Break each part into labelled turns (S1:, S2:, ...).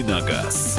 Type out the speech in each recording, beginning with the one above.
S1: «Дави на газ».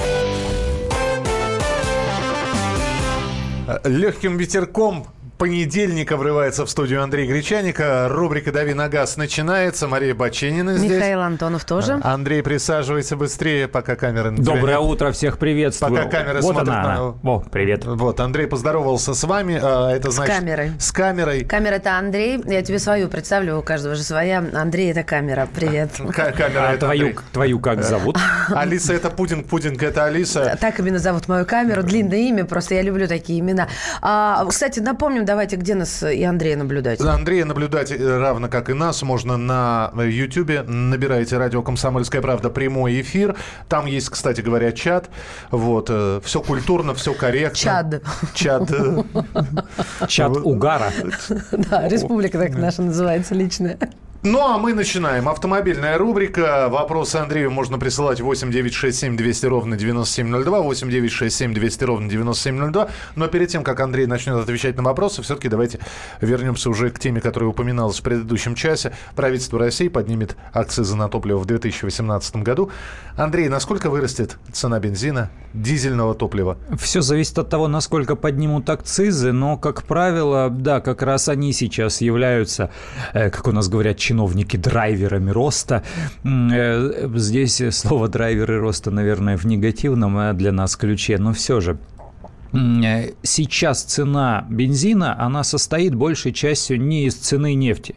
S2: Легким ветерком понедельника врывается в студию Андрей Гречаника. Рубрика «Дави на газ» начинается. Мария Баченина здесь.
S3: Михаил Антонов тоже.
S2: Андрей, присаживайся быстрее, пока камера на тебя
S4: Доброе
S2: нет.
S4: утро, всех приветствую.
S2: Пока камера
S4: вот
S2: смотрит
S4: она,
S2: на-
S4: она. О, привет.
S2: Вот, Андрей поздоровался с вами. а, Это значит...
S3: камерой.
S2: С камерой.
S3: Камера это Андрей. Я тебе свою представлю, у каждого же своя. Андрей это камера. Привет.
S2: Ка- Камера
S4: А
S2: это
S4: твою,
S2: Андрей.
S4: твою как зовут?
S2: Алиса это Пудинг, Пудинг это Алиса.
S3: Так именно зовут мою камеру. Длинное имя, просто я люблю такие имена. А, кстати, напомним, давайте, где нас и Андрея наблюдать.
S2: Андрея наблюдать э, равно как и нас можно на Ютьюбе. Набирайте радио «Комсомольская правда» прямой эфир. Там есть, кстати говоря, чат. Вот. Все культурно, все корректно.
S3: Чад.
S2: Чат. э,
S4: Чат угара.
S3: Да, республика так наша называется личная.
S2: Ну, а мы начинаем. Автомобильная рубрика. Вопросы Андрею можно присылать 8 967 200 ровно 9702, 8 967 200 ровно 9702. Но перед тем, как Андрей начнет отвечать на вопросы, все-таки давайте вернемся уже к теме, которая упоминалась в предыдущем часе. Правительство России поднимет акцизы на топливо в 2018 году. Андрей, насколько вырастет цена бензина, дизельного топлива?
S4: Все зависит от того, насколько поднимут акцизы, но, как правило, да, как раз они сейчас являются, э, как у нас говорят чиновники, драйверами роста. Э, Здесь слово драйверы роста, наверное, в негативном э, для нас ключе, но все же. Сейчас цена бензина, она состоит большей частью не из цены нефти.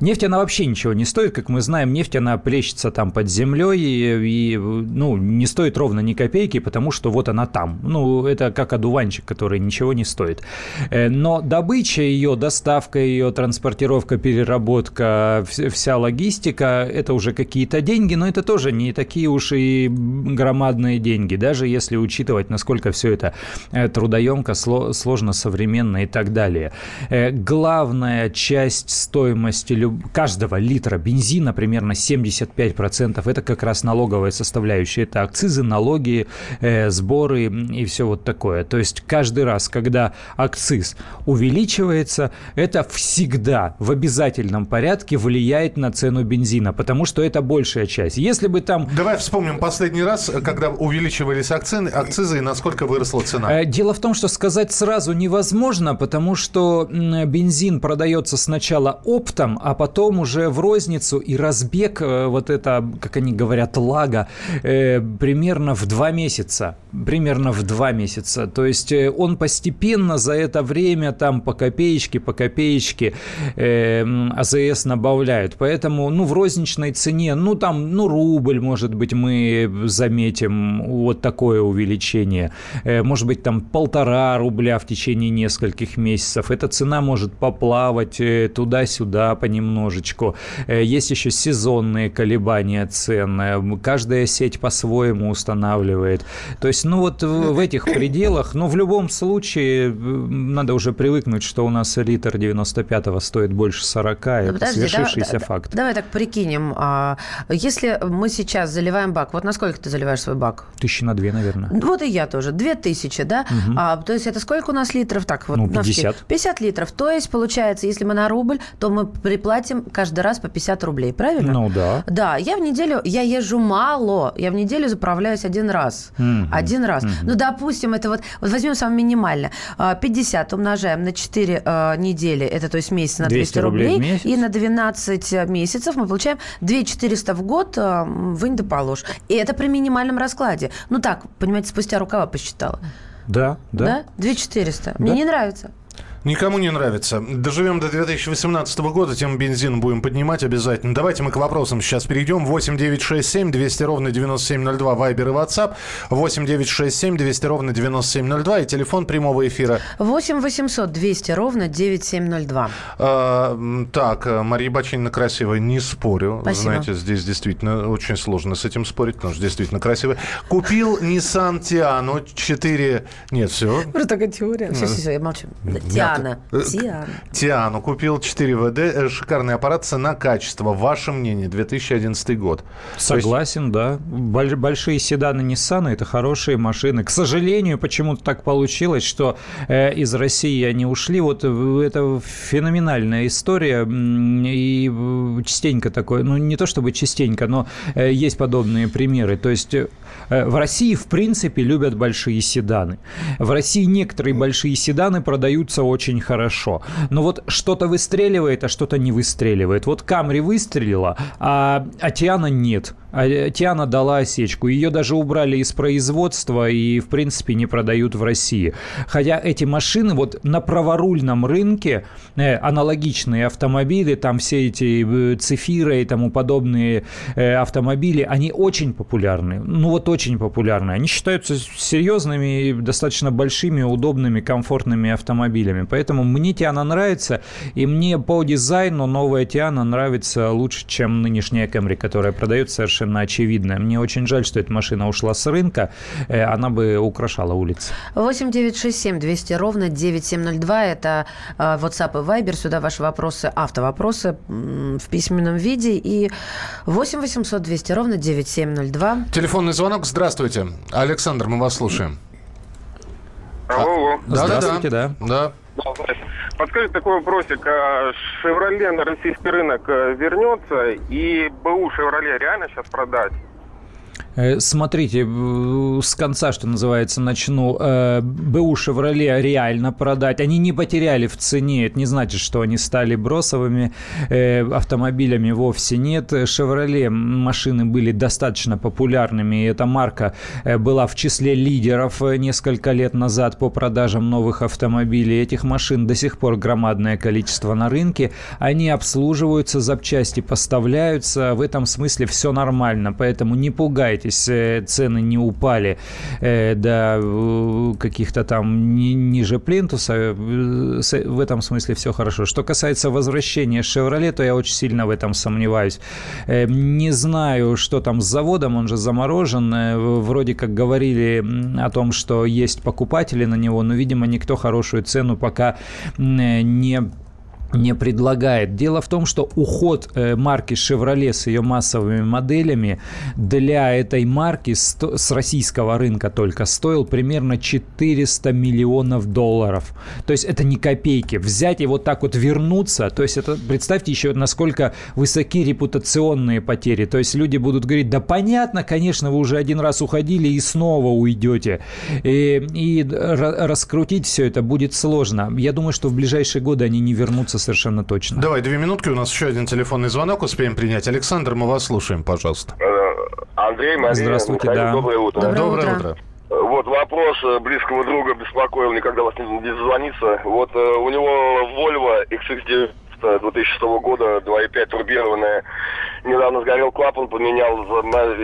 S4: Нефть, она вообще ничего не стоит. Как мы знаем, нефть, она плещется там под землей и, и, ну, не стоит ровно ни копейки, потому что вот она там. Ну, это как одуванчик, который ничего не стоит. Э, Но добыча ее, доставка ее, транспортировка, переработка, вс- вся логистика, это уже какие-то деньги, но это тоже не такие уж и громадные деньги, даже если учитывать, насколько все это э, трудоемко, сло- сложно, современно и так далее. Э, Главная часть стоимости люб- каждого литра бензина, примерно 75%, это как раз налоговая составляющая. Это акцизы, налоги, э, сборы и все вот такое. То есть каждый раз, когда акциз увеличивается, это всегда в обязательном порядке влияет на цену бензина, потому что это большая часть. Если бы там
S2: Давай вспомним последний раз, когда увеличивались акцизы, акцизы и насколько выросла цена.
S4: Э, Дело в том, что сказать сразу невозможно, потому что бензин продается сначала оптом, а потом уже в розницу, и разбег, э, вот это, как они говорят, лага, э, примерно в два месяца. Примерно в два месяца. То есть э, он постепенно за это время там по копеечке, по копеечке АЗС набавляют. Поэтому, ну, в розничной цене, ну, там, ну, рубль, может быть, мы заметим вот такое увеличение. Может быть, там полтора рубля в течение нескольких месяцев. Эта цена может поплавать э, туда-сюда понемножечку. Э, Есть еще сезонные колебания цен. Э, Каждая сеть по-своему устанавливает. То есть, ну вот в этих пределах, но в любом случае надо уже привыкнуть, что у нас литр 95-го стоит больше 40,
S3: Ну,
S4: это
S3: подожди,
S4: свершившийся
S3: давай-
S4: факт.
S3: Давай так прикинем. а, Если мы сейчас заливаем бак, вот насколько ты заливаешь свой бак?
S4: Тысячи на две, наверное.
S3: Вот и я тоже. Две тысячи, да? А, то есть это сколько у нас литров? Так, вот
S4: Ну,
S3: на вскид-
S4: 50.
S3: 50 литров. То есть, получается, если мы на рубль, то мы приплатим каждый раз по 50 рублей, правильно?
S4: Ну да.
S3: Да, я в неделю, я езжу мало, я в неделю заправляюсь один раз.
S4: Мгм.
S3: Один раз. Ну, допустим, это вот, вот возьмем самое минимальное. А, 50 умножаем на 4 а, недели, это то есть месяц на 200,
S4: 200 рублей
S3: рублей,
S4: месяц.
S3: и на 12 месяцев мы получаем 2 400 в год, а, вынь да положь. И это при минимальном раскладе. Ну так, понимаете, спустя рукава посчитала.
S4: Да, да.
S3: Да? 2 400. Мне не нравится.
S2: Никому не нравится. Доживем до 2018 года, тем бензин будем поднимать обязательно. Давайте мы к вопросам сейчас перейдем. 8 9 6 7 200 ровно 9702 Вайбер и WhatsApp. 8 9 6 7 200 ровно 9702 и телефон прямого эфира.
S3: 8 800 200 ровно 9702.
S2: А, так, э, Мария Бачинина красивая, не спорю.
S3: Спасибо.
S2: Знаете, здесь действительно очень сложно с этим спорить, потому что действительно красивая. Купил Nissan Tiano 4... Нет, все.
S3: Просто такая теория. Все, все, все, я молчу.
S2: Нет,
S3: Тиана. Тиана.
S2: Э,
S3: Тиана.
S2: Тиану купил 4 ВД. Э, Шикарный аппарат. Цена-качество. Ваше мнение. 2011 год.
S4: Согласен, да. Боль- большие седаны Nissan это хорошие машины. К сожалению, почему-то так получилось, что э, из России они ушли. Вот это феноменальная история. И частенько такое, ну не то чтобы частенько, но э, есть подобные примеры. То есть в России, в принципе, любят большие седаны. В России некоторые большие седаны продаются очень хорошо. Но вот что-то выстреливает, а что-то не выстреливает. Вот Камри выстрелила, а, а Тиана нет. А Тиана дала осечку. Ее даже убрали из производства и, в принципе, не продают в России. Хотя эти машины вот на праворульном рынке, э, аналогичные автомобили, там все эти э, цифиры и тому подобные э, автомобили, они очень популярны. Ну вот очень популярны. Они считаются серьезными, достаточно большими, удобными, комфортными автомобилями. Поэтому мне Тиана нравится, и мне по дизайну новая Тиана нравится лучше, чем нынешняя Camry, которая продается совершенно очевидно. Мне очень жаль, что эта машина ушла с рынка, э, она бы украшала улицы.
S3: 8 9 6 7 200 ровно 9702. Это э, WhatsApp и Viber. Сюда ваши вопросы, автовопросы в письменном виде. И 8 800 200 ровно 9702.
S2: Телефонный звонок. Здравствуйте. Александр, мы вас слушаем.
S1: Алло, алло.
S4: Здравствуйте, да.
S2: Да.
S1: Да. Подскажите такой вопросик. А Шевроле на российский рынок э, вернется и БУ Шевроле реально сейчас продать?
S4: Э, Смотрите, э, с конца, что называется, начну. Э, БУ «Шевроле» реально продать. Они не потеряли в цене. Это не значит, что они стали бросовыми автомобилями. Вовсе нет. «Шевроле» машины были достаточно популярными. И эта марка была в числе лидеров несколько лет назад по продажам новых автомобилей. Этих машин до сих пор громадное количество на рынке. Они обслуживаются, запчасти поставляются. В этом смысле все нормально. Поэтому не пугайтесь, э, цены не упали э, до э, каких-то там ни- ниже плинтуса. В этом смысле все хорошо. Что касается возвращения «Шевроле», то я очень сильно в этом сомневаюсь. Не знаю, что там с заводом, он же заморожен. Вроде как говорили о том, что есть покупатели на него, но, видимо, никто хорошую цену пока не не предлагает. Дело в том, что уход э, марки Chevrolet с ее массовыми моделями для этой марки с российского рынка только стоил примерно 400 миллионов долларов. То есть это не копейки. Взять и вот так вот вернуться, то есть это, представьте еще, насколько высоки репутационные потери. То есть люди будут говорить, да понятно, конечно, вы уже один раз уходили и снова уйдете. И, и ра- раскрутить все это будет сложно. Я думаю, что в ближайшие годы они не вернутся совершенно точно.
S2: Давай, две минутки. У нас еще один телефонный звонок. Успеем принять. Александр, мы вас слушаем, пожалуйста.
S1: Э, Андрей, Мария,
S4: Здравствуйте,
S1: Михаил,
S4: да.
S1: доброе утро.
S3: Доброе
S2: Доброе
S3: утро.
S2: утро.
S1: Вот вопрос э, близкого друга беспокоил, никогда вас не, не дозвониться. Вот э, у него Volvo XC90 2006 года, 2.5 турбированная. Недавно сгорел клапан, поменял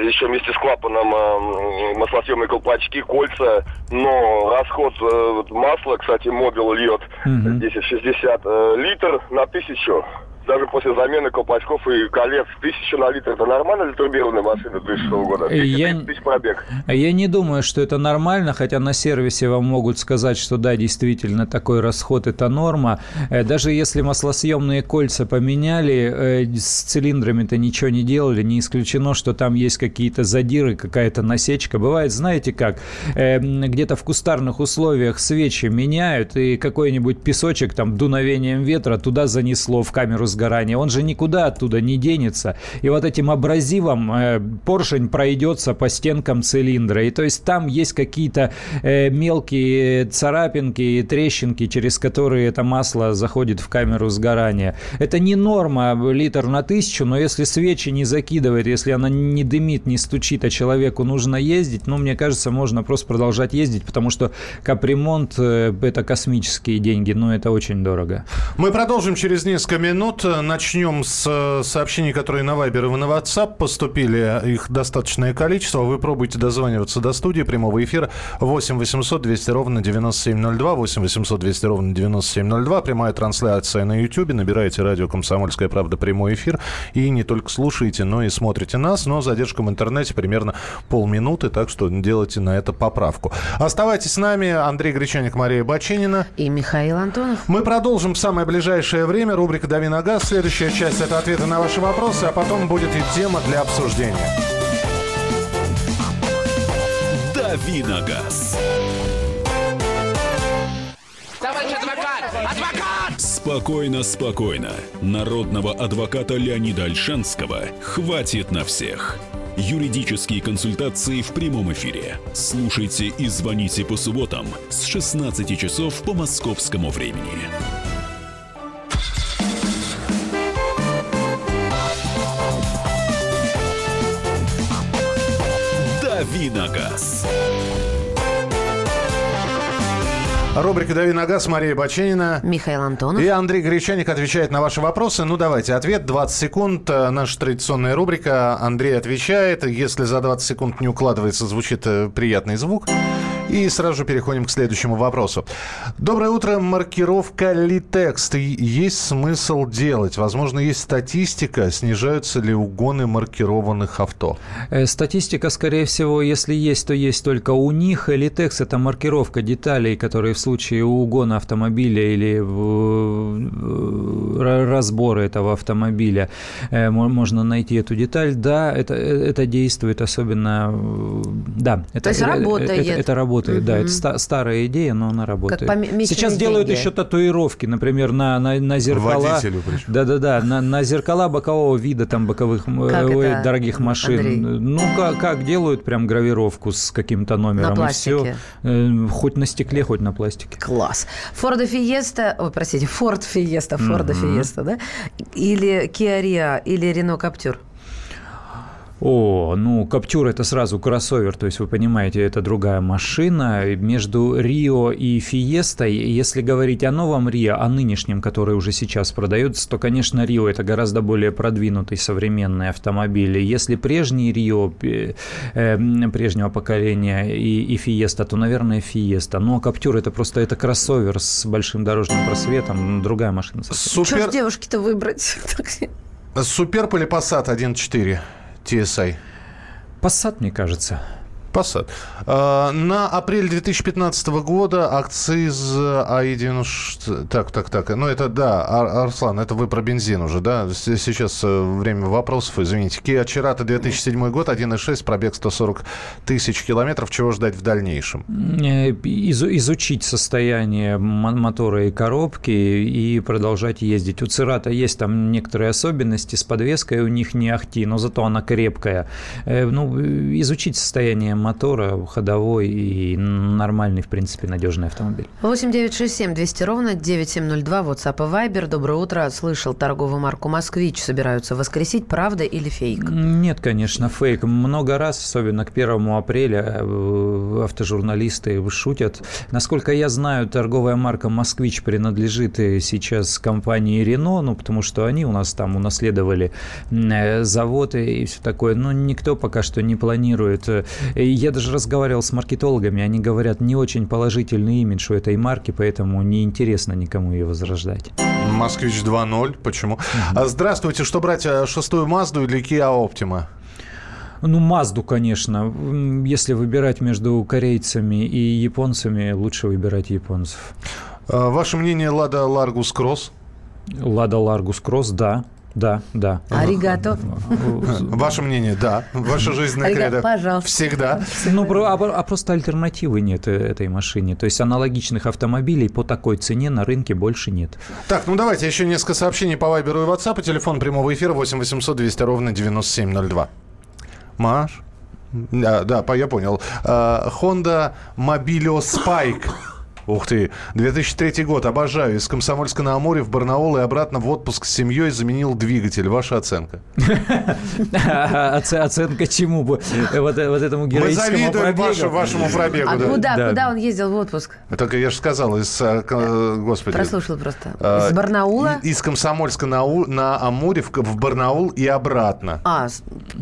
S1: еще вместе с клапаном м, маслосъемные колпачки, кольца. Но расход э, масла, кстати, мобил льет
S4: Мгм.
S1: 1060 э, литр на тысячу. Даже после замены колпачков и колец тысячу на литр. Это нормально для турбированной машины 2006 года?
S4: Э, я-
S1: 230 тысяч пробег.
S4: Я не думаю, что это нормально, хотя на сервисе вам могут сказать, что да, действительно, такой расход – это норма. Э, Даже если маслосъемные кольца поменяли, э, с цилиндрами-то ничего не делали, не исключено, что там есть какие-то задиры, какая-то насечка. Бывает, знаете как, где-то в кустарных условиях свечи меняют, и какой-нибудь песочек там дуновением ветра туда занесло в камеру сгорания. Он же никуда оттуда не денется. И вот этим абразивом э, поршень пройдется по стенкам цилиндра. И то есть там есть какие-то э, мелкие царапинки, трещинки, через которые это масло заходит в камеру сгорания. Это не норма литр на тысячу, но если свечи не закидывает, если она не дымит, не стучит, а человеку нужно ездить, ну, мне кажется, можно просто продолжать ездить, потому что капремонт э, – это космические деньги, но это очень дорого.
S2: Мы продолжим через несколько минут. Минут. Начнем с э, сообщений, которые на Viber и на WhatsApp поступили. Их достаточное количество. Вы пробуйте дозваниваться до студии прямого эфира 8 800 200 ровно 9702. 8 800 200 ровно 9702. Прямая трансляция на YouTube. Набираете радио «Комсомольская правда» прямой эфир. И не только слушаете, но и смотрите нас. Но задержка в интернете примерно полминуты. Так что делайте на это поправку. Оставайтесь с нами. Андрей Гречаник, Мария Бачинина.
S3: И Михаил Антонов.
S2: Мы продолжим в самое ближайшее время. Рубрика «Дави на газ». Следующая часть – это ответы на ваши вопросы, а потом будет и тема для обсуждения.
S5: «Дави на газ».
S6: Товарищ адвокат! Адвокат!
S5: Спокойно, спокойно. Народного адвоката Леонида Альшанского хватит на всех. Юридические консультации в прямом эфире. Слушайте и звоните по субботам с 16 часов по московскому времени. Давиногаз.
S2: Рубрика «Дави на газ» Мария Баченина.
S3: Михаил Антонов.
S2: И Андрей Гречаник отвечает на ваши вопросы. Ну, давайте, ответ 20 секунд. Э, наша традиционная рубрика. Андрей отвечает. Если за 20 секунд не укладывается, звучит э, приятный звук. И сразу же переходим к следующему вопросу. Доброе утро. Маркировка Литекст. Есть смысл делать? Возможно, есть статистика, снижаются ли угоны маркированных авто?
S4: Э, статистика, скорее всего, если есть, то есть только у них. Литекс – это маркировка деталей, которые в случае угона автомобиля или разбора этого автомобиля э, можно найти эту деталь. Да, это, э, это действует особенно... Да, это,
S3: то есть работает.
S4: Это, это работает работает, угу. да, это ста- старая идея, но она работает. Сейчас делают еще татуировки, например, на, на, на зеркала. Да-да-да, на, на зеркала бокового вида там боковых
S3: как ой, это,
S4: дорогих машин.
S3: Андрей?
S4: Ну, как, как делают прям гравировку с каким-то номером.
S3: На пластике.
S4: И все. Хоть на стекле, хоть на пластике.
S3: Класс. Форда Фиеста, ой, простите, Форд Фиеста, Форда Фиеста, да? Или Kia Rio, или Рено Каптюр?
S4: О, ну, Каптюр это сразу кроссовер, то есть вы понимаете, это другая машина. Между Рио и Фиестой, если говорить о новом Рио, о нынешнем, который уже сейчас продается, то, конечно, Рио это гораздо более продвинутый современный автомобиль. Если прежний Рио э, прежнего поколения и, и Фиеста, то, наверное, Фиеста. Но Каптюр это просто это кроссовер с большим дорожным просветом, другая машина.
S3: Совсем. Супер... Что ж девушке-то выбрать?
S2: Суперб или Passat 1.4? TSI?
S4: Passat, мне кажется.
S2: Passat. А, на апрель 2015 года акциз АИ-90... Так, так, так. Ну, это, да, Арслан, это вы про бензин уже, да? Сейчас э, время вопросов, извините. Kia Cerato 2007 год, 1.6, пробег 140 тысяч километров. Чего ждать в дальнейшем?
S4: Э, из, изучить состояние мотора и коробки и продолжать ездить. У Cerato есть там некоторые особенности с подвеской, у них не ахти, но зато она крепкая. Э, ну, изучить состояние мотора, ходовой и нормальный, в принципе, надежный автомобиль.
S3: 8 9 6 7 200 ровно 9702, WhatsApp и Viber. Доброе утро. Слышал, торговую марку «Москвич» собираются воскресить. Правда или фейк?
S4: Нет, конечно, фейк. Много раз, особенно к 1 апреля, э, автожурналисты шутят. Насколько я знаю, торговая марка «Москвич» принадлежит сейчас компании «Рено», ну, потому что они у нас там унаследовали э, заводы и все такое. Но никто пока что не планирует э, я даже разговаривал с маркетологами, они говорят, не очень положительный имидж у этой марки, поэтому неинтересно никому ее возрождать.
S2: Москвич 2.0, почему? Mm-hmm. Здравствуйте, что брать, э, шестую Мазду или Kia Optima?
S4: Ну, Мазду, конечно. Если выбирать между корейцами и японцами, лучше выбирать японцев.
S2: А, ваше мнение, Лада Ларгус Кросс?
S4: Лада Ларгус Кросс, да. Да, да.
S3: Аригато.
S2: Ваше мнение, да. Ваша жизненная кредо.
S3: Пожалуйста.
S2: Всегда.
S4: Ну, а, а просто альтернативы нет э, этой машине. То есть аналогичных автомобилей по такой цене на рынке больше нет.
S2: Так, ну давайте еще несколько сообщений по Вайберу и WhatsApp. Телефон прямого эфира 8 800 200 ровно 9702. Маш? Да, да, я понял. А, Honda Mobilio Spike Ух ты. 2003 год. Обожаю. Из Комсомольска на Амуре в Барнаул и обратно в отпуск с семьей заменил двигатель. Ваша оценка?
S4: Оценка чему? Вот этому героическому
S2: пробегу? вашему пробегу.
S3: А куда? Куда он ездил в отпуск?
S2: Только я же сказал, из... Э, господи.
S3: Прослушал просто. А, из Барнаула?
S2: Из Комсомольска на Амуре в Барнаул и обратно.
S3: А,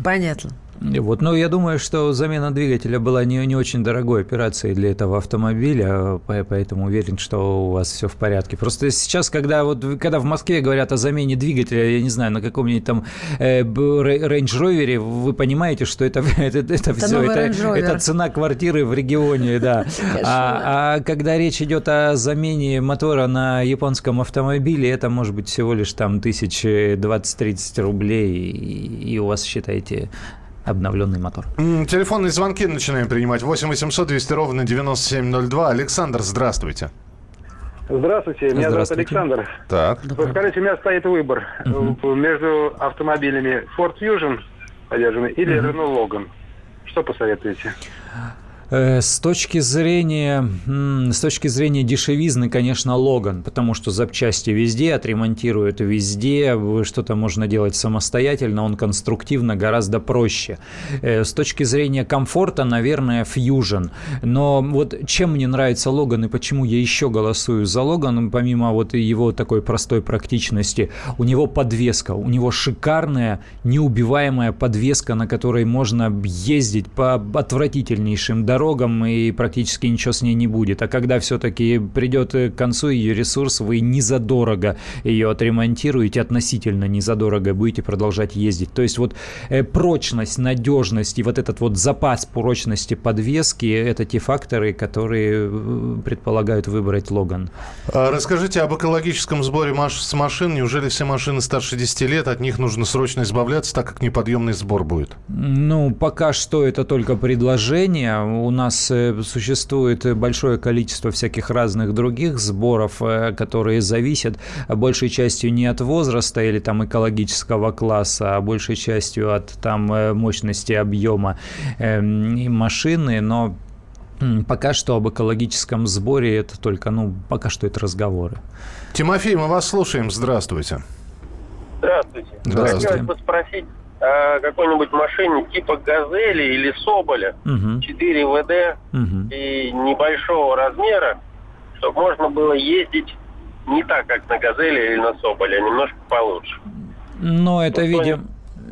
S3: понятно.
S4: Вот. Но я думаю, что замена двигателя была не, не очень дорогой операцией для этого автомобиля, поэтому уверен, что у вас все в порядке. Просто сейчас, когда, вот, когда в Москве говорят о замене двигателя, я не знаю, на каком-нибудь там э, Range Rover, вы понимаете, что это, это, это, это все, это, это цена квартиры в регионе, да. А, а когда речь идет о замене мотора на японском автомобиле, это может быть всего лишь там тысяч 20-30 рублей, и, и у вас, считаете, обновленный мотор.
S2: Телефонные звонки начинаем принимать. 8 800 200 ровно 9702. Александр, здравствуйте.
S7: Здравствуйте, меня зовут Александр.
S2: Так.
S7: Скажите, у меня стоит выбор uh между автомобилями Ford Fusion подержанный или uh Renault Logan. Что посоветуете?
S4: Э, с точки зрения, с точки зрения дешевизны, конечно, Логан, потому что запчасти везде, отремонтируют везде, что-то можно делать самостоятельно, он конструктивно гораздо проще. Э, с точки зрения комфорта, наверное, Fusion. Но вот чем мне нравится Логан и почему я еще голосую за Логан, помимо вот его такой простой практичности, у него подвеска, у него шикарная, неубиваемая подвеска, на которой можно ездить по отвратительнейшим дорогам, дорогам и практически ничего с ней не будет. А когда все-таки придет к концу ее ресурс, вы не задорого ее отремонтируете, относительно не задорого будете продолжать ездить. То есть вот э, прочность, надежность и вот этот вот запас прочности подвески – это те факторы, которые э, предполагают выбрать Логан.
S2: А расскажите об экологическом сборе с машин. Неужели все машины старше 10 лет, от них нужно срочно избавляться, так как неподъемный сбор будет?
S4: Ну, пока что это только предложение. У у нас э, существует большое количество всяких разных других сборов, э, которые зависят большей частью не от возраста или там экологического класса, а большей частью от там э, мощности объема эм, машины, но Пока что об экологическом сборе это только, ну, пока что это разговоры.
S2: Тимофей, мы вас слушаем. Здравствуйте.
S8: Здравствуйте. Здравствуйте. Хотелось бы спросить э, какой-нибудь машине типа «Газели» или «Соболя», угу. 4 ВД угу. и небольшого размера, чтобы можно было ездить не так, как на «Газели» или на «Соболе», а немножко получше.
S4: Но это, видимо...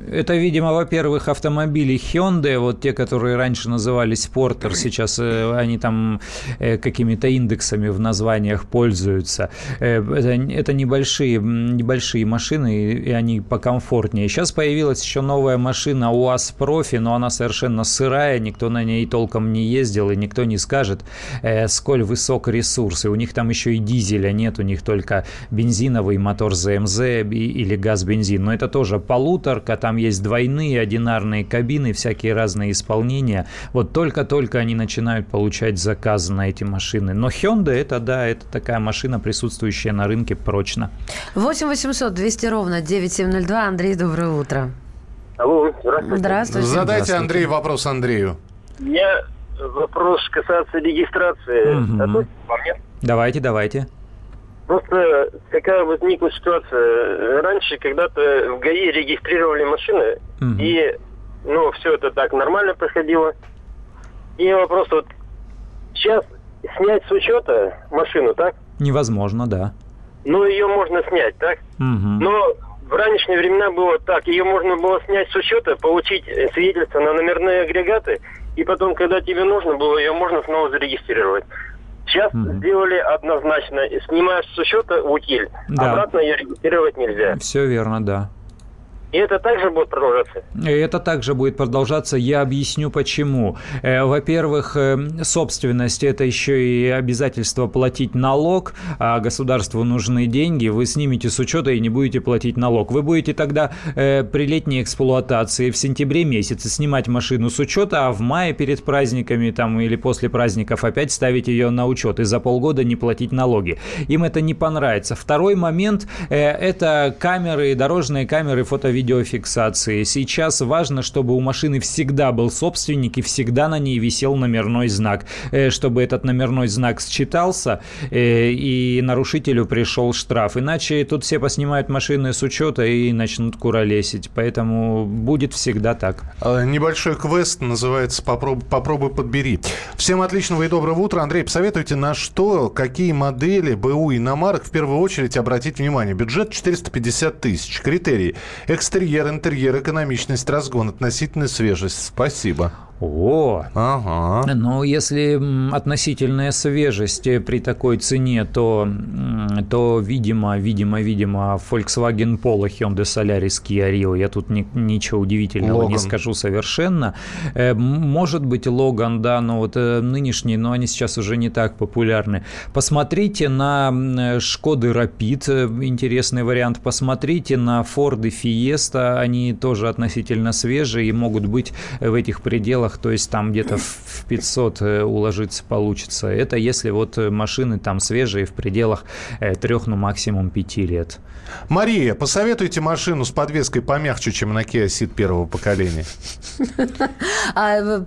S4: Это, видимо, во-первых, автомобили Hyundai, вот те, которые раньше назывались Porter, сейчас э, они там э, какими-то индексами в названиях пользуются. Э, это, это небольшие, небольшие машины, и они покомфортнее. Сейчас появилась еще новая машина УАЗ Профи, но она совершенно сырая, никто на ней толком не ездил, и никто не скажет, сколь высок ресурс. И у них там еще и дизеля нет, у них только бензиновый мотор ЗМЗ или газ-бензин. Но это тоже полуторка, там есть двойные, одинарные кабины, всякие разные исполнения. Вот только-только они начинают получать заказы на эти машины. Но Hyundai это, да, это такая машина, присутствующая на рынке прочно.
S3: 8 800 200 ровно 9702. Андрей, доброе утро.
S8: Алло, здравствуйте.
S3: Здравствуйте.
S2: Задайте, Андрей, вопрос Андрею.
S8: У меня вопрос касается регистрации. Угу.
S4: Давайте, давайте.
S8: Просто какая возникла ситуация. Раньше когда-то в ГАИ регистрировали машины, угу. и ну, все это так нормально происходило. И вопрос вот, сейчас снять с учета машину, так?
S4: Невозможно, да.
S8: Ну, ее можно снять, так? Угу. Но в ранешние времена было так, ее можно было снять с учета, получить свидетельство на номерные агрегаты, и потом, когда тебе нужно было, ее можно снова зарегистрировать. Сейчас угу. сделали однозначно. Снимаешь с учета утиль, да. обратно ее регистрировать нельзя.
S4: Все верно, да.
S8: И это также будет продолжаться?
S4: Это также будет продолжаться. Я объясню почему. Э, во-первых, э, собственность – это еще и обязательство платить налог, а государству нужны деньги. Вы снимете с учета и не будете платить налог. Вы будете тогда э, при летней эксплуатации в сентябре месяце снимать машину с учета, а в мае перед праздниками там, или после праздников опять ставить ее на учет и за полгода не платить налоги. Им это не понравится. Второй момент – это камеры, дорожные камеры, фотовидео видеофиксации. Сейчас важно, чтобы у машины всегда был собственник и всегда на ней висел номерной знак. Э, чтобы этот номерной знак считался э, и нарушителю пришел штраф. Иначе тут все поснимают машины с учета и начнут куролесить. Поэтому будет всегда так.
S2: А, небольшой квест называется «Попробуй, попробуй подбери». Всем отличного и доброго утра. Андрей, посоветуйте, на что, какие модели БУ иномарок в первую очередь обратить внимание? Бюджет 450 тысяч. Критерии. Экстерьер, интерьер, экономичность, разгон, относительная свежесть. Спасибо.
S4: О, ага. но если относительная свежесть при такой цене, то, то видимо, видимо, видимо, Volkswagen Polo, Hyundai Solaris, Kia Rio, я тут ни, ничего удивительного Logan. не скажу совершенно. Э, может быть, Логан, да, но вот э, нынешние, но они сейчас уже не так популярны. Посмотрите на Шкоды Rapid, э, интересный вариант. Посмотрите на Ford Fiesta, они тоже относительно свежие и могут быть в этих пределах пределах, то есть там где-то в 500 э, уложиться получится. Это если вот э, машины там свежие в пределах э, трех, ну максимум пяти лет.
S2: Мария, посоветуйте машину с подвеской помягче, чем на Kia Ceed первого поколения.
S3: А,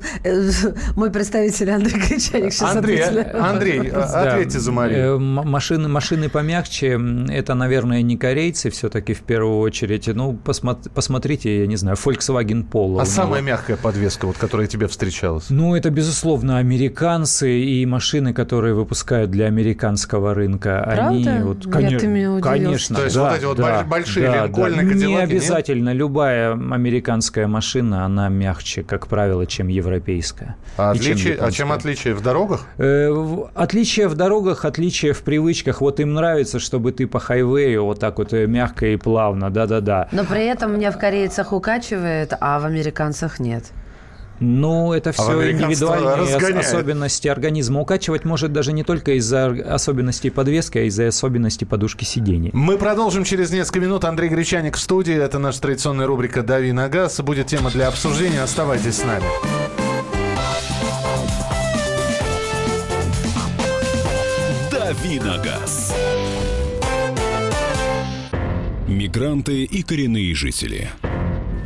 S3: мой представитель Андрей Кричаник сейчас
S2: Андрей, Андрей, ответьте за Марию.
S4: Машины, машины помягче, это, наверное, не корейцы все-таки в первую очередь. Ну, посмотрите, я не знаю, Volkswagen Polo.
S2: А самая мягкая подвеска, вот, которая тебе встречалась?
S4: Ну, это, безусловно, американцы и машины, которые выпускают для американского рынка.
S3: Правда? Они,
S4: вот, конечно, конечно.
S2: То есть да, вот эти вот да, большие да, линкольны,
S4: да. Не обязательно. Нет? Любая американская машина, она мягче, как правило, чем европейская.
S2: А, отличие, чем а чем отличие? В дорогах?
S4: Э, отличие в дорогах, отличие в привычках. Вот им нравится, чтобы ты по хайвею вот так вот э, мягко и плавно, да-да-да.
S3: Но при этом меня в корейцах укачивает, а в американцах нет.
S4: Ну, это все а индивидуальные разгоняет. особенности организма. Укачивать может даже не только из-за особенностей подвески, а из-за особенностей подушки сидений.
S2: Мы продолжим через несколько минут. Андрей Гречаник в студии. Это наша традиционная рубрика «Дави на газ». Будет тема для обсуждения. Оставайтесь с нами.
S5: «Дави на газ». Мигранты и коренные жители –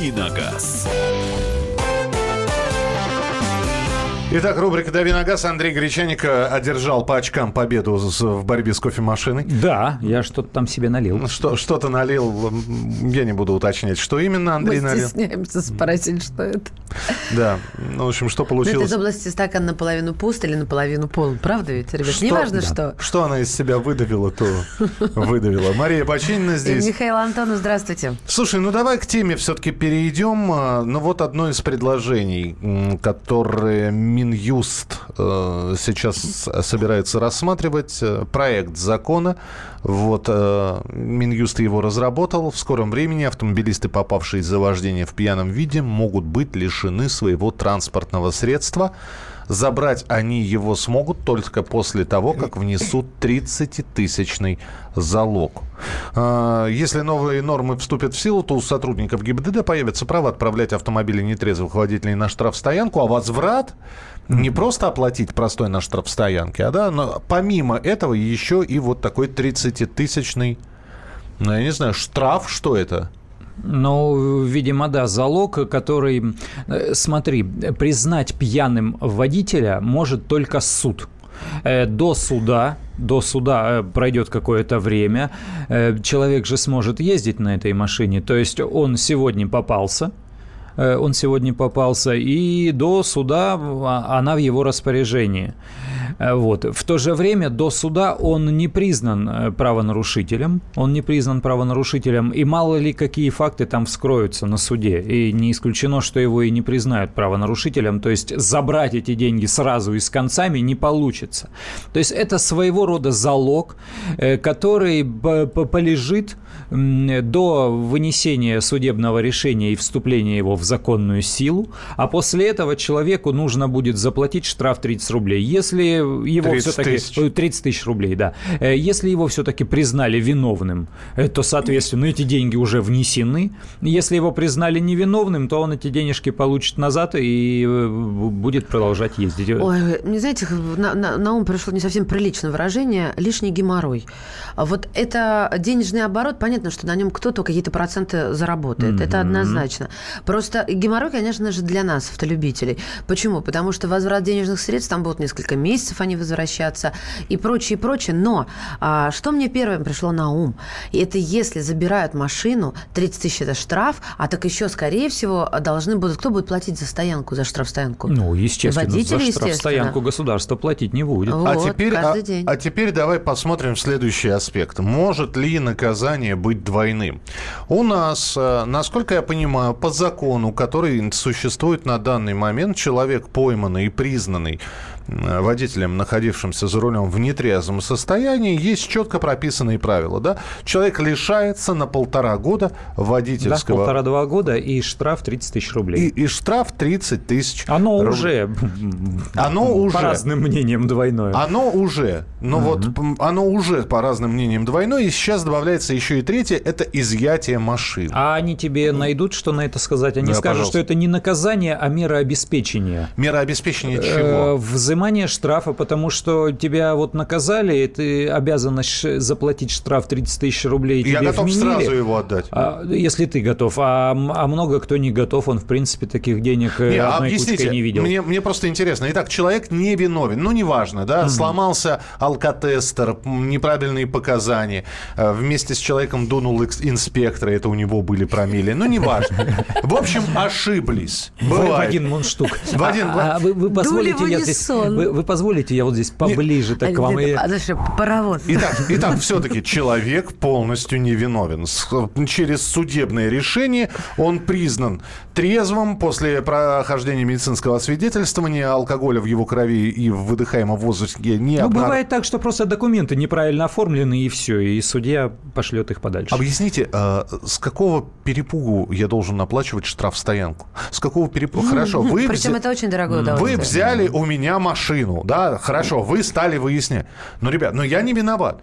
S5: Давиногаз.
S2: Итак, рубрика «Дави на газ». Андрей Гречаник э, одержал по очкам победу в борьбе с кофемашиной.
S4: Да, я что-то там себе налил.
S2: Что, что-то налил, я не буду уточнять, что именно Андрей
S3: Мы
S2: налил.
S3: стесняемся спросить, что это.
S2: Да, ну, в общем, что получилось. Ну,
S3: это из области стакан наполовину пуст или наполовину полон, правда ведь, ребят? Что, Неважно, да. что.
S2: Что она из себя выдавила, то выдавила. Мария Бочинина здесь.
S3: И Михаил Антонов, здравствуйте.
S2: Слушай, ну давай к теме все-таки перейдем. А, ну вот одно из предложений, которое Минюст э, сейчас собирается рассматривать э, проект закона. Вот э, Минюст его разработал. В скором времени автомобилисты, попавшие за вождение в пьяном виде, могут быть лишены своего транспортного средства. Забрать они его смогут только после того, как внесут 30-тысячный залог. А, если новые нормы вступят в силу, то у сотрудников ГИБДД появится право отправлять автомобили нетрезвых водителей на штрафстоянку, а возврат не просто оплатить простой на штрафстоянке, а да, но помимо этого еще и вот такой 30-тысячный, ну, я не знаю, штраф, что это?
S4: Ну, видимо, да, залог, который... Э, смотри, признать пьяным водителя может только суд. Э, до суда, до суда э, пройдет какое-то время, человек же сможет ездить на этой машине, то есть он сегодня попался, он сегодня попался, и до суда а, она в его распоряжении. Э, вот. В то же время до суда он не признан э, правонарушителем, он не признан правонарушителем, и мало ли какие факты там вскроются на суде, и не исключено, что его и не признают правонарушителем, то есть забрать эти деньги сразу и с концами не получится. То есть это своего рода залог, э, который полежит до вынесения судебного решения и вступления его в законную силу, а после этого человеку нужно будет заплатить штраф 30 рублей. Если его все-таки... Тысяч. 30 тысяч рублей, да. Э, если его все-таки признали виновным, э, то, соответственно, эти деньги уже внесены. Если его признали невиновным, то он эти денежки получит назад и э, будет продолжать ездить.
S3: Ой, не знаете, на, на, на ум пришло не совсем приличное выражение «лишний геморрой». Вот это денежный оборот, понятно, что на нем кто-то какие-то проценты заработает. Mm-hmm. Это однозначно. Просто геморрой, конечно же, для нас, автолюбителей. Почему? Потому что возврат денежных средств, там будут несколько месяцев они возвращаться и прочее, и прочее. Но а, что мне первым пришло на ум? Это если забирают машину, 30 тысяч – это штраф, а так еще, скорее всего, должны будут... Кто будет платить за стоянку, за штрафстоянку?
S4: Ну, естественно, Водители, за штрафстоянку государство платить не будет.
S2: Вот, а, теперь, а, а теперь давай посмотрим следующий аспект. Может ли наказание быть двойным? У нас, э, насколько я понимаю, по закону, который существует на данный момент, человек пойманный и признанный Э, водителем, находившимся за рулем в нетрезвом состоянии, есть четко прописанные правила. Да? Человек лишается на полтора года водительского...
S4: Да, полтора-два года и штраф 30 тысяч рублей.
S2: И, и штраф 30 тысяч
S4: Оно рублей. уже...
S2: Оно уже...
S4: По разным мнениям двойное.
S2: Оно уже. Ну uh вот, оно уже по разным мнениям двойное. И сейчас добавляется еще и третье. Это изъятие машины.
S4: А они тебе найдут, что на это сказать? Они да, скажут, пожалуйста. что это не наказание, а мера обеспечения.
S2: Мера обеспечения э, чего?
S4: Взимание взимание штрафа, потому что тебя вот наказали, и ты обязан заплатить штраф 30 тысяч рублей.
S2: Я готов вменили, сразу его отдать.
S4: А, если ты готов. А, а много кто не готов, он, в принципе, таких денег э, не, одной объясните, не видел.
S2: Мне, мне просто интересно. Итак, человек не виновен. Ну, неважно, да, угу. сломался алкотестер, неправильные показания. Э, вместе с человеком дунул инспектор, это у него были промили. Ну, неважно. В общем, ошиблись.
S4: Бывает. В один мундштук. В один... А, а вы, вы позволите, я здесь вы, вы позволите, я вот здесь поближе так к вам. И...
S3: Паровоз.
S2: Итак, итак все-таки человек полностью невиновен. Через судебное решение он признан трезвым после прохождения медицинского освидетельствования, алкоголя в его крови и в выдыхаемом воздухе не
S4: Ну, обнар... бывает так, что просто документы неправильно оформлены, и все, и судья пошлет их подальше.
S2: Объясните, а, с какого перепугу я должен оплачивать штраф стоянку? С какого перепугу? Хорошо, вы...
S3: Причем это очень дорогое удовольствие.
S2: Вы взяли у меня машину да, хорошо, вы стали выяснять. Но, ребят, ну я не виноват.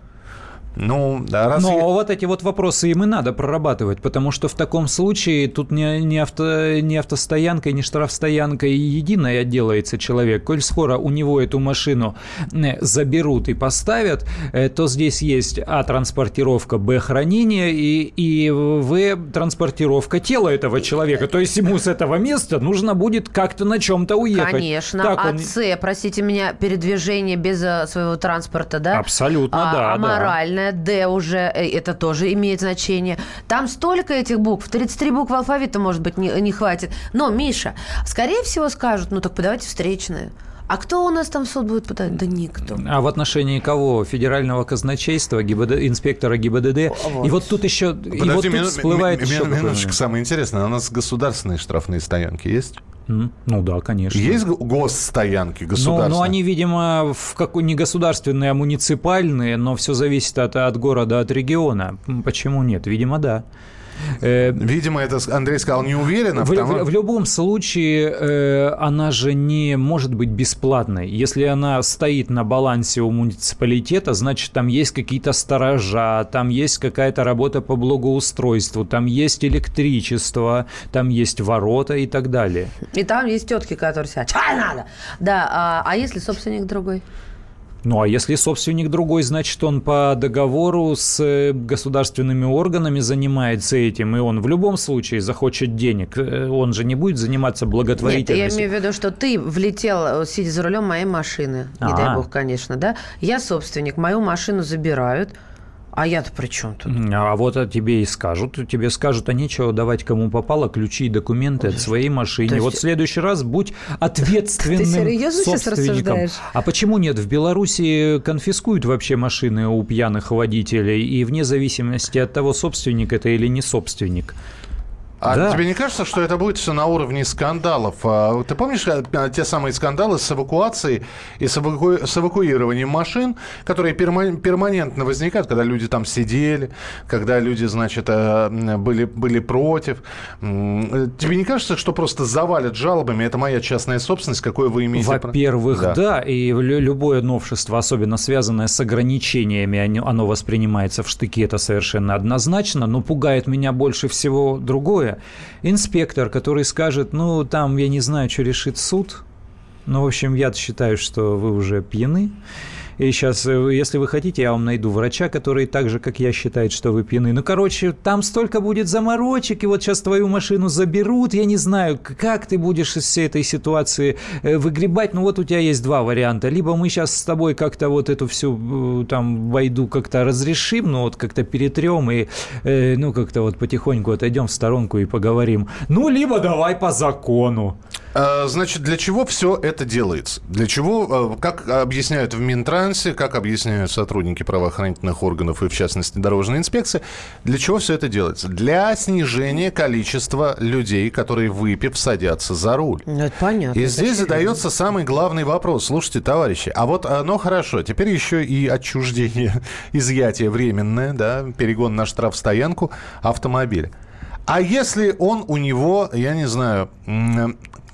S4: Ну, да, раз Но я... вот эти вот вопросы им и надо прорабатывать, потому что в таком случае тут не, не, авто, не автостоянка, не штрафстоянка и единая делается человек. Коль скоро у него эту машину э, заберут и поставят, э, то здесь есть А транспортировка, Б хранение и, и В транспортировка тела этого человека. То есть ему с этого места нужно будет как-то на чем-то уехать.
S3: Конечно. Так а он... С, простите меня, передвижение без э, своего транспорта, да?
S4: Абсолютно,
S3: а,
S4: да.
S3: Аморальное Д уже, э, это тоже имеет значение. Там столько этих букв, 33 буквы алфавита, может быть, не, не хватит. Но, Миша, скорее всего скажут, ну так подавайте встречные. А кто у нас там в суд будет подать? Да никто.
S4: А в отношении кого? Федерального казначейства, ГИБД, инспектора ГИБДД. Вот. И вот тут еще Подожди, и вот тут мину, всплывает ми,
S2: ми, еще минуточку, самое интересное. У нас государственные штрафные стоянки есть?
S4: Ну да, конечно.
S2: Есть госстоянки государственные?
S4: Ну, ну они, видимо, в какой не государственные, а муниципальные, но все зависит от, от города, от региона. Почему нет? Видимо, да.
S2: Э, Видимо, это Андрей сказал не уверенно.
S4: В, потому... в, в любом случае, э, она же не может быть бесплатной. Если она стоит на балансе у муниципалитета, значит, там есть какие-то сторожа, там есть какая-то работа по благоустройству, там есть электричество, там есть ворота и так далее.
S3: И там есть тетки, которые сидят. Чай надо! Да, а, а если собственник другой?
S4: Ну, а если собственник другой, значит, он по договору с э, государственными органами занимается этим, и он в любом случае захочет денег. Э, он же не будет заниматься благотворительностью.
S3: Нет, я имею в виду, что ты влетел, э, сидя за рулем моей машины, не А-а-а. дай бог, конечно, да? Я собственник, мою машину забирают, А я-то при чем тут?
S4: А вот тебе и скажут, тебе скажут, а нечего давать кому попало ключи и документы от своей машины.
S3: есть-
S4: Вот в следующий раз будь ответственным
S3: Ты серьезно сейчас
S4: собственником.
S3: рассуждаешь?
S4: А почему нет? В Беларуси конфискуют вообще машины у пьяных водителей, и вне зависимости от того, собственник это или не собственник.
S2: А
S4: Да.
S2: тебе не кажется, что это будет все на уровне скандалов? А, Ты помнишь а, те самые скандалы с эвакуацией и с, эваку- с эвакуированием машин, которые перма- перманентно возникают, когда люди там сидели, когда люди, значит, э, были, были против? Э, Тебе не кажется, что просто завалят жалобами? Это моя частная собственность, какое вы имеете право?»
S4: Во-первых,
S2: Да.
S4: да. и лю- любое новшество, особенно связанное с ограничениями, оно воспринимается в штыки, это совершенно однозначно, но пугает меня больше всего другое. Инспектор, который скажет, ну, там, я не знаю, что решит суд, ну, в общем, я считаю, что вы уже пьяны. И сейчас, если вы хотите, я вам найду врача, который так же, как я, считает, что вы пьяны. Ну, короче, там столько будет заморочек, и вот сейчас твою машину заберут. Я не знаю, как ты будешь из всей этой ситуации э, выгребать. Ну, вот у тебя есть два варианта. Либо мы сейчас с тобой как-то вот эту всю э, там войду как-то разрешим, ну, вот как-то перетрем и, э, ну, как-то вот потихоньку отойдем в сторонку и поговорим. Ну, либо давай по закону.
S2: Э, Значит, для чего все это делается? Для чего, э, как объясняют в Минтрансе, как объясняют сотрудники правоохранительных органов и, в частности, дорожной инспекции, для чего все это делается? Для снижения количества людей, которые, выпив, садятся за руль.
S3: Ну, это понятно.
S2: И здесь
S3: очевидно.
S2: задается самый главный вопрос. Слушайте, товарищи, а вот оно хорошо, теперь еще и отчуждение, изъятие временное, да, перегон на штрафстоянку автомобиля. А если он у него, я не знаю,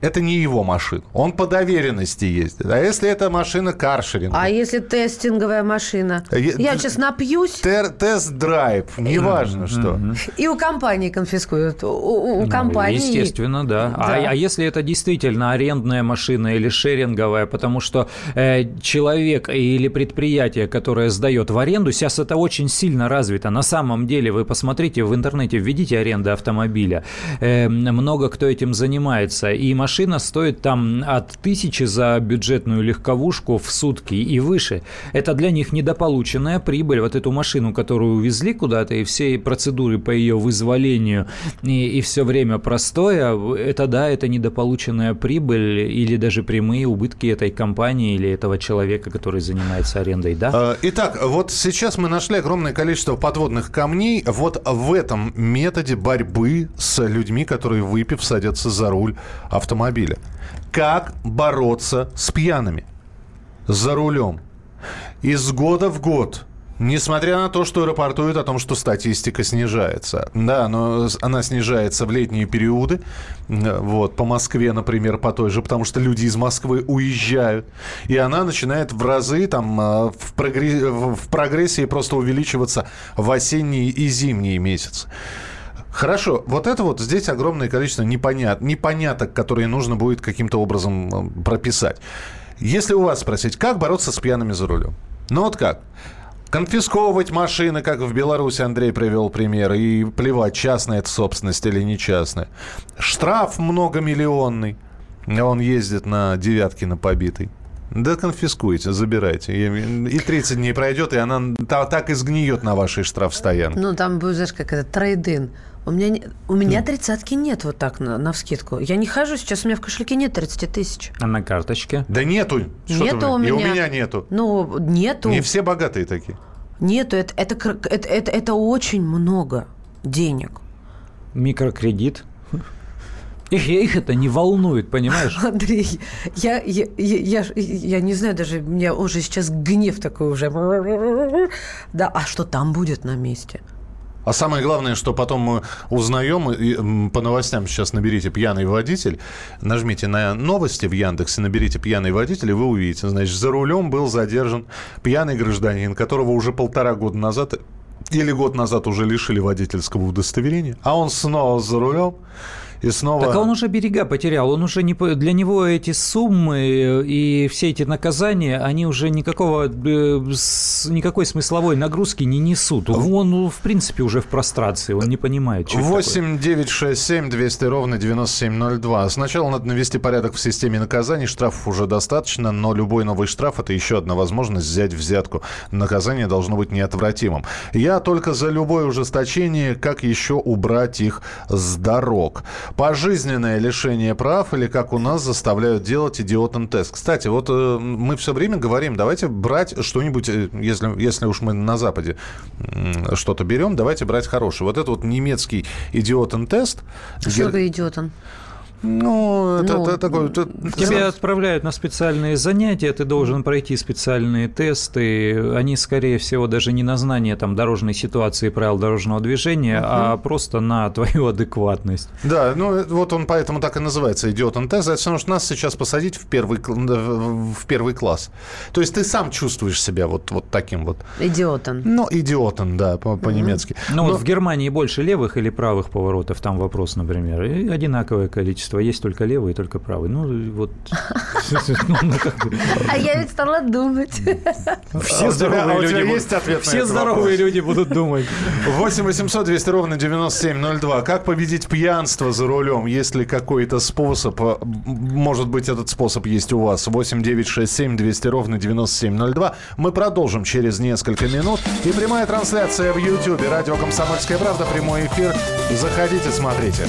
S2: это не его машина, он по доверенности ездит. А если это машина каршеринга?
S3: А если тестинговая машина?
S2: Е-
S3: Я сейчас напьюсь,
S2: Тер- Тест-драйв, неважно что.
S3: и у компании конфискуют. У, у- у
S4: Ну,
S3: компании.
S4: Естественно, да. А,
S3: Да.
S4: а если это действительно арендная машина или шеринговая, потому что э, человек или предприятие, которое сдает в аренду, сейчас это очень сильно развито. На самом деле, вы посмотрите в интернете, введите аренда автомобиля. Э, много кто этим занимается. И машина стоит там от тысячи за бюджетную легковушку в сутки и выше. Это для них недополученная прибыль. Вот эту машину, которую увезли куда-то, и все процедуры по ее вызволению, и, все время простое, это да, это недополученная прибыль или даже прямые убытки этой компании или этого человека, который занимается арендой, да?
S2: Э, Итак, вот сейчас мы нашли огромное количество подводных камней. Вот в этом методе борьбы с людьми, которые выпив садятся за руль автомобиля. Как бороться с пьяными за рулем? Из года в год Несмотря на то, что рапортуют о том, что статистика снижается. Да, но она снижается в летние периоды. Вот, по Москве, например, по той же, потому что люди из Москвы уезжают. И она начинает в разы там э, в, прогре- в прогрессии просто увеличиваться в осенние и зимние месяцы. Хорошо, вот это вот здесь огромное количество непонят, непоняток, которые нужно будет каким-то образом э, прописать. Если у вас спросить, как бороться с пьяными за рулем? Ну вот как? Конфисковывать машины, как в Беларуси Андрей привел пример, и плевать, частная это собственность или не частная. Штраф многомиллионный. Он ездит на девятке на побитой. Да конфискуйте, забирайте. И и 30 дней пройдет, и она та- так и сгниет на вашей штрафстоянке.
S3: Ну, там будет, знаешь, как это, трейдин. У меня, не- у меня тридцатки нет вот так на, на вскидку. Я не хожу сейчас, у меня в кошельке нет 30 тысяч.
S4: А на карточке?
S2: Да нету. Что
S3: Нету
S2: ты,
S3: у
S2: И у
S3: меня.
S2: меня нету.
S3: Ну, нету.
S2: Не все богатые такие.
S3: Нету. Это, это, это, это, это очень много денег.
S4: Микрокредит? Их, их это не волнует, понимаешь?
S3: Андрей, я, я, я, я, я не знаю, даже у меня уже сейчас гнев такой уже. Да, а что там будет на месте?
S2: А самое главное, что потом мы узнаем, и, по новостям сейчас наберите «пьяный водитель», нажмите на новости в Яндексе, наберите «пьяный водитель», и вы увидите, значит, за рулем был задержан пьяный гражданин, которого уже полтора года назад или год назад уже лишили водительского удостоверения, а он снова за рулем и снова...
S4: Так а он уже берега потерял, он уже не... Для него эти суммы и все эти наказания, они уже никакого, никакой смысловой нагрузки не несут. Он, ну, в принципе, уже в прострации, он не понимает,
S2: что 8 9 6 7 200 ровно 9702. Сначала надо навести порядок в системе наказаний, штрафов уже достаточно, но любой новый штраф – это еще одна возможность взять взятку. Наказание должно быть неотвратимым. Я только за любое ужесточение, как еще убрать их с дорог. Пожизненное лишение прав или как у нас заставляют делать идиотен тест. Кстати, вот э, мы все время говорим, давайте брать что-нибудь, э, если, если уж мы на Западе э, что-то берем, давайте брать хорошее. Вот это вот немецкий идиотен тест.
S3: Что такое идиотен?
S2: Ну, это, ну, это такой... Это...
S4: Тебя отправляют на специальные занятия, ты должен пройти специальные тесты. Они, скорее всего, даже не на знание там, дорожной ситуации и правил дорожного движения, угу. а просто на твою адекватность.
S2: Да, ну вот он поэтому так и называется идиотом тест. Это потому что нас сейчас посадить в первый, в первый класс. То есть ты сам чувствуешь себя вот, вот таким вот...
S3: Идиотом.
S2: Ну, идиотом, да, по-немецки.
S4: Угу. Ну, Но... вот в Германии больше левых или правых поворотов, там вопрос, например, и одинаковое количество общества есть только левый и только правый. Ну, вот...
S3: Ну, ну, а я ведь стала думать.
S4: Все здоровые люди есть ответ Все здоровые люди будут думать.
S2: 8 800 200 ровно 9702. Как победить пьянство за рулем? Есть ли какой-то способ? Может быть, этот способ есть у вас. 8 9 6 7 200 ровно 9702. Мы продолжим через несколько минут. И прямая трансляция в YouTube. Радио «Комсомольская правда». Прямой эфир. Заходите, смотрите.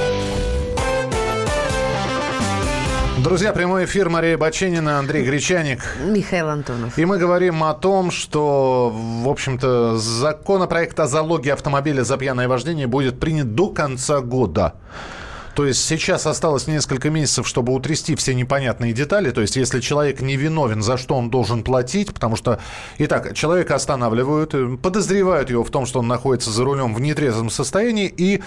S2: Друзья, прямой эфир Мария Баченина, Андрей Гречаник.
S3: Михаил Антонов.
S2: И мы говорим о том, что, в общем-то, законопроект о залоге автомобиля за пьяное вождение будет принят до конца года. То есть сейчас осталось несколько месяцев, чтобы утрясти все непонятные детали. То есть если человек не виновен, за что он должен платить, потому что, итак, человека останавливают, подозревают его в том, что он находится за рулем в нетрезвом состоянии и...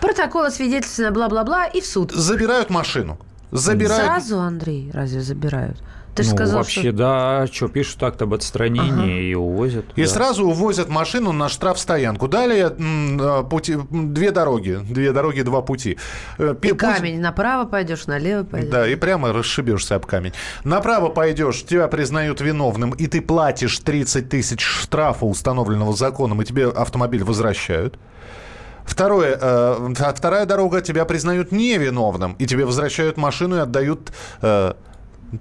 S3: Протокол освидетельствования, бла-бла-бла, и в суд.
S2: Забирают машину забирают...
S3: Сразу, Андрей, разве забирают?
S4: Ты ну, сказал, вообще, что... да, что пишут акт об отстранении ага. и увозят.
S2: И
S4: да.
S2: сразу увозят машину на штрафстоянку. Далее а, пути, две дороги, две дороги, два пути.
S3: Э, и Путь... камень, направо пойдешь, налево пойдешь.
S2: Да, и прямо расшибешься об камень. Направо пойдешь, тебя признают виновным, и ты платишь 30 тысяч штрафа, установленного законом, и тебе автомобиль возвращают. Второе, э, вторая дорога тебя признают невиновным, и тебе возвращают машину и отдают э,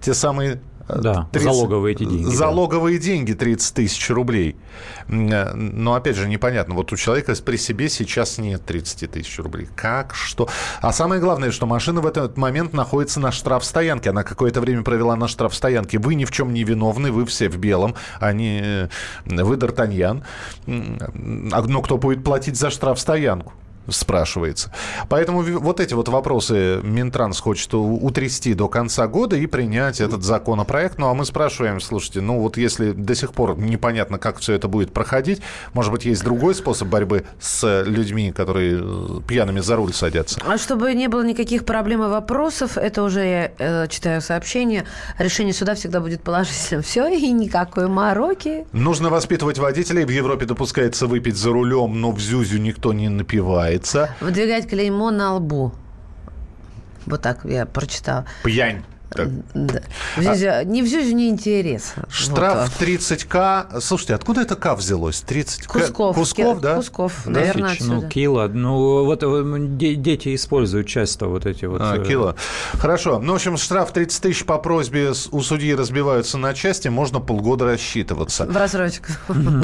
S2: те самые
S4: да, 30, залоговые эти деньги.
S2: Залоговые да. деньги 30 тысяч рублей. Э, но опять же непонятно. Вот у человека при себе сейчас нет 30 тысяч рублей. Как? Что? А самое главное, что машина в этот момент находится на штрафстоянке. Она какое-то время провела на штрафстоянке. Вы ни в чем не виновны, вы все в белом, а не э, вы Д'Артаньян. А, но кто будет платить за штрафстоянку? Спрашивается. Поэтому вот эти вот вопросы Минтранс хочет утрясти до конца года и принять этот законопроект. Ну, а мы спрашиваем, слушайте, ну вот если до сих пор непонятно, как все это будет проходить, может быть, есть другой способ борьбы с людьми, которые э, пьяными за руль садятся?
S3: А чтобы не было никаких проблем и вопросов, это уже я э, читаю сообщение, решение суда всегда будет положительным. Все, и никакой мороки.
S2: Нужно воспитывать водителей. В Европе допускается выпить за рулем, но в Зюзю никто не напивает называется...
S3: Выдвигать клеймо на лбу. Вот так я прочитала.
S2: Пьянь. Так.
S3: Да. Здесь, а... Не все же не интересно.
S2: Штраф вот. 30к. Слушайте, откуда это к взялось? 30
S3: Кусков.
S2: Кусков, да?
S3: Кусков, наверное,
S4: Тысяч, Ну, кило. Ну, вот э, дети используют часто вот эти вот...
S2: А, кило. Хорошо. Ну, в общем, штраф 30 тысяч по просьбе у судьи разбиваются на части, можно полгода рассчитываться.
S3: В рассрочку.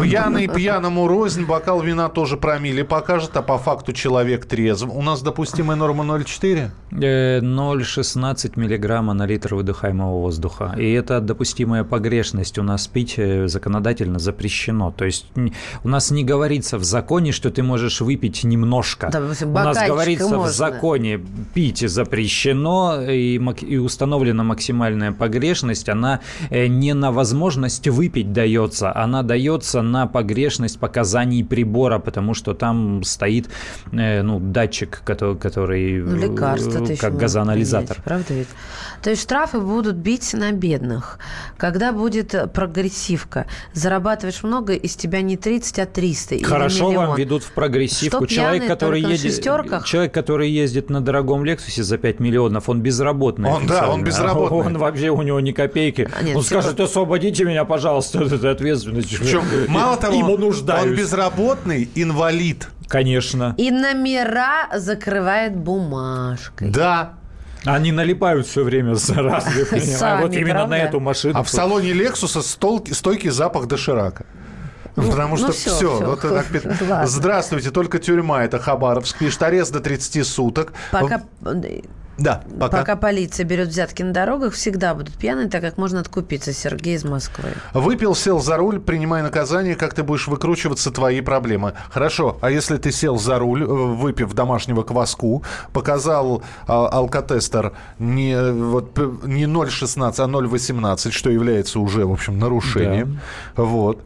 S2: Пьяный пьяному рознь, бокал вина тоже промили покажет, а по факту человек трезв. У нас допустимая норма 0,4?
S4: 0,16 э, миллиграмма на литр выдыхаемого воздуха. И это допустимая погрешность. У нас пить э, законодательно запрещено. То есть у нас не говорится в законе, что ты можешь выпить немножко.
S3: Да,
S4: у нас говорится можно. в законе пить запрещено и, и установлена максимальная погрешность. Она э, не на возможность выпить дается, она дается на погрешность показаний прибора, потому что там стоит ну, датчик, который, который
S3: ну, лекарства
S4: как газоанализатор.
S3: Принять, правда ведь? То есть штрафы будут бить на бедных. Когда будет прогрессивка, зарабатываешь много, из тебя не 30, а 300
S4: Хорошо вам ведут в прогрессивку. Что человек, который едет, человек, который ездит на дорогом Лексусе за 5 миллионов, он безработный.
S2: Он, да, он безработный.
S4: Он вообще, у него ни копейки. А нет, он все... скажет, освободите меня, пожалуйста, от этой ответственности.
S2: Причем, мало того, он безработный, инвалид.
S4: Конечно.
S3: И номера закрывает бумажкой.
S2: Да,
S4: они налипают все время заразы,
S3: Сами,
S4: вот именно
S3: правда?
S4: на эту машину.
S2: А в салоне Лексуса столки, стойкий запах доширака. Ну, Потому что ну, все, все, все. Вот это, здравствуйте, только тюрьма, это Хабаровск, пишет арест до 30 суток.
S3: Пока
S2: да, пока.
S3: Пока полиция берет взятки на дорогах, всегда будут пьяные, так как можно откупиться. Сергей из Москвы.
S2: Выпил, сел за руль, принимай наказание, как ты будешь выкручиваться, твои проблемы. Хорошо, а если ты сел за руль, э, выпив домашнего кваску, показал а, алкотестер не, вот, не 0,16, а 0,18, что является уже, в общем, нарушением. Да. Вот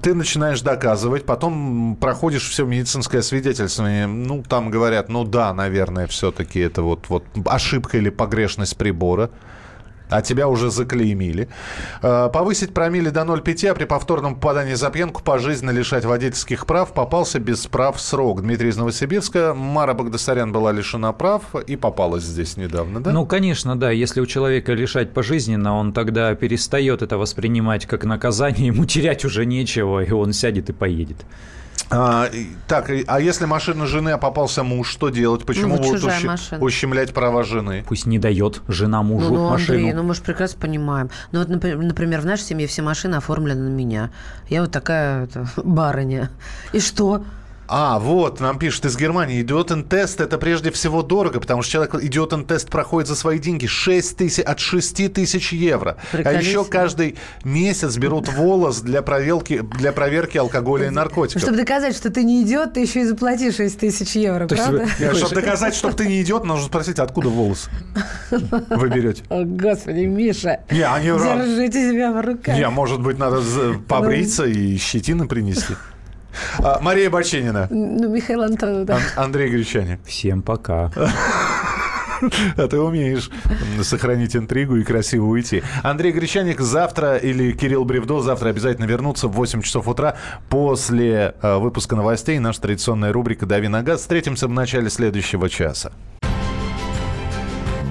S2: ты начинаешь доказывать, потом проходишь все медицинское свидетельствование, ну, там говорят, ну да, наверное, все-таки это вот, вот ошибка или погрешность прибора а тебя уже заклеймили. Э, повысить промили до 0,5, а при повторном попадании за пьянку пожизненно лишать водительских прав. Попался без прав срок. Дмитрий из Новосибирска. Мара Багдасарян была лишена прав и попалась здесь недавно, да?
S4: Ну, конечно, да. Если у человека лишать пожизненно, он тогда перестает это воспринимать как наказание, ему терять уже нечего, и он сядет и поедет.
S2: А, так, а если машина жены, а попался муж, что делать? Почему ну, будут ущ... ущемлять права жены?
S4: Пусть не дает жена мужу ну, ну, машину. Андрей,
S3: ну мы же прекрасно понимаем. Ну вот, например, в нашей семье все машины оформлены на меня. Я вот такая это, барыня. И что?
S2: А, вот, нам пишут из Германии. Идиотен-тест – это прежде всего дорого, потому что человек идиотен-тест проходит за свои деньги 6 тысяч, от 6 тысяч евро. А еще каждый месяц берут волос для проверки, для проверки алкоголя и наркотиков.
S3: Чтобы доказать, что ты не идиот, ты еще и заплати 6 тысяч евро, То правда?
S2: Есть, чтобы доказать, что ты не идиот, нужно спросить, откуда волос вы берете.
S3: О, Господи, Миша,
S2: не, они
S3: держите себя в руках.
S2: Не, может быть, надо побриться и щетины принести. А, Мария Баченина.
S3: Ну, Михаил Антонов, да.
S2: Ан- Андрей Гречаник.
S4: Всем пока.
S2: А ты умеешь сохранить интригу и красиво уйти. Андрей Гречаник завтра или Кирилл Бревдо завтра обязательно вернутся в 8 часов утра после э, выпуска новостей. Наша традиционная рубрика «Дави на газ». Встретимся в начале следующего часа.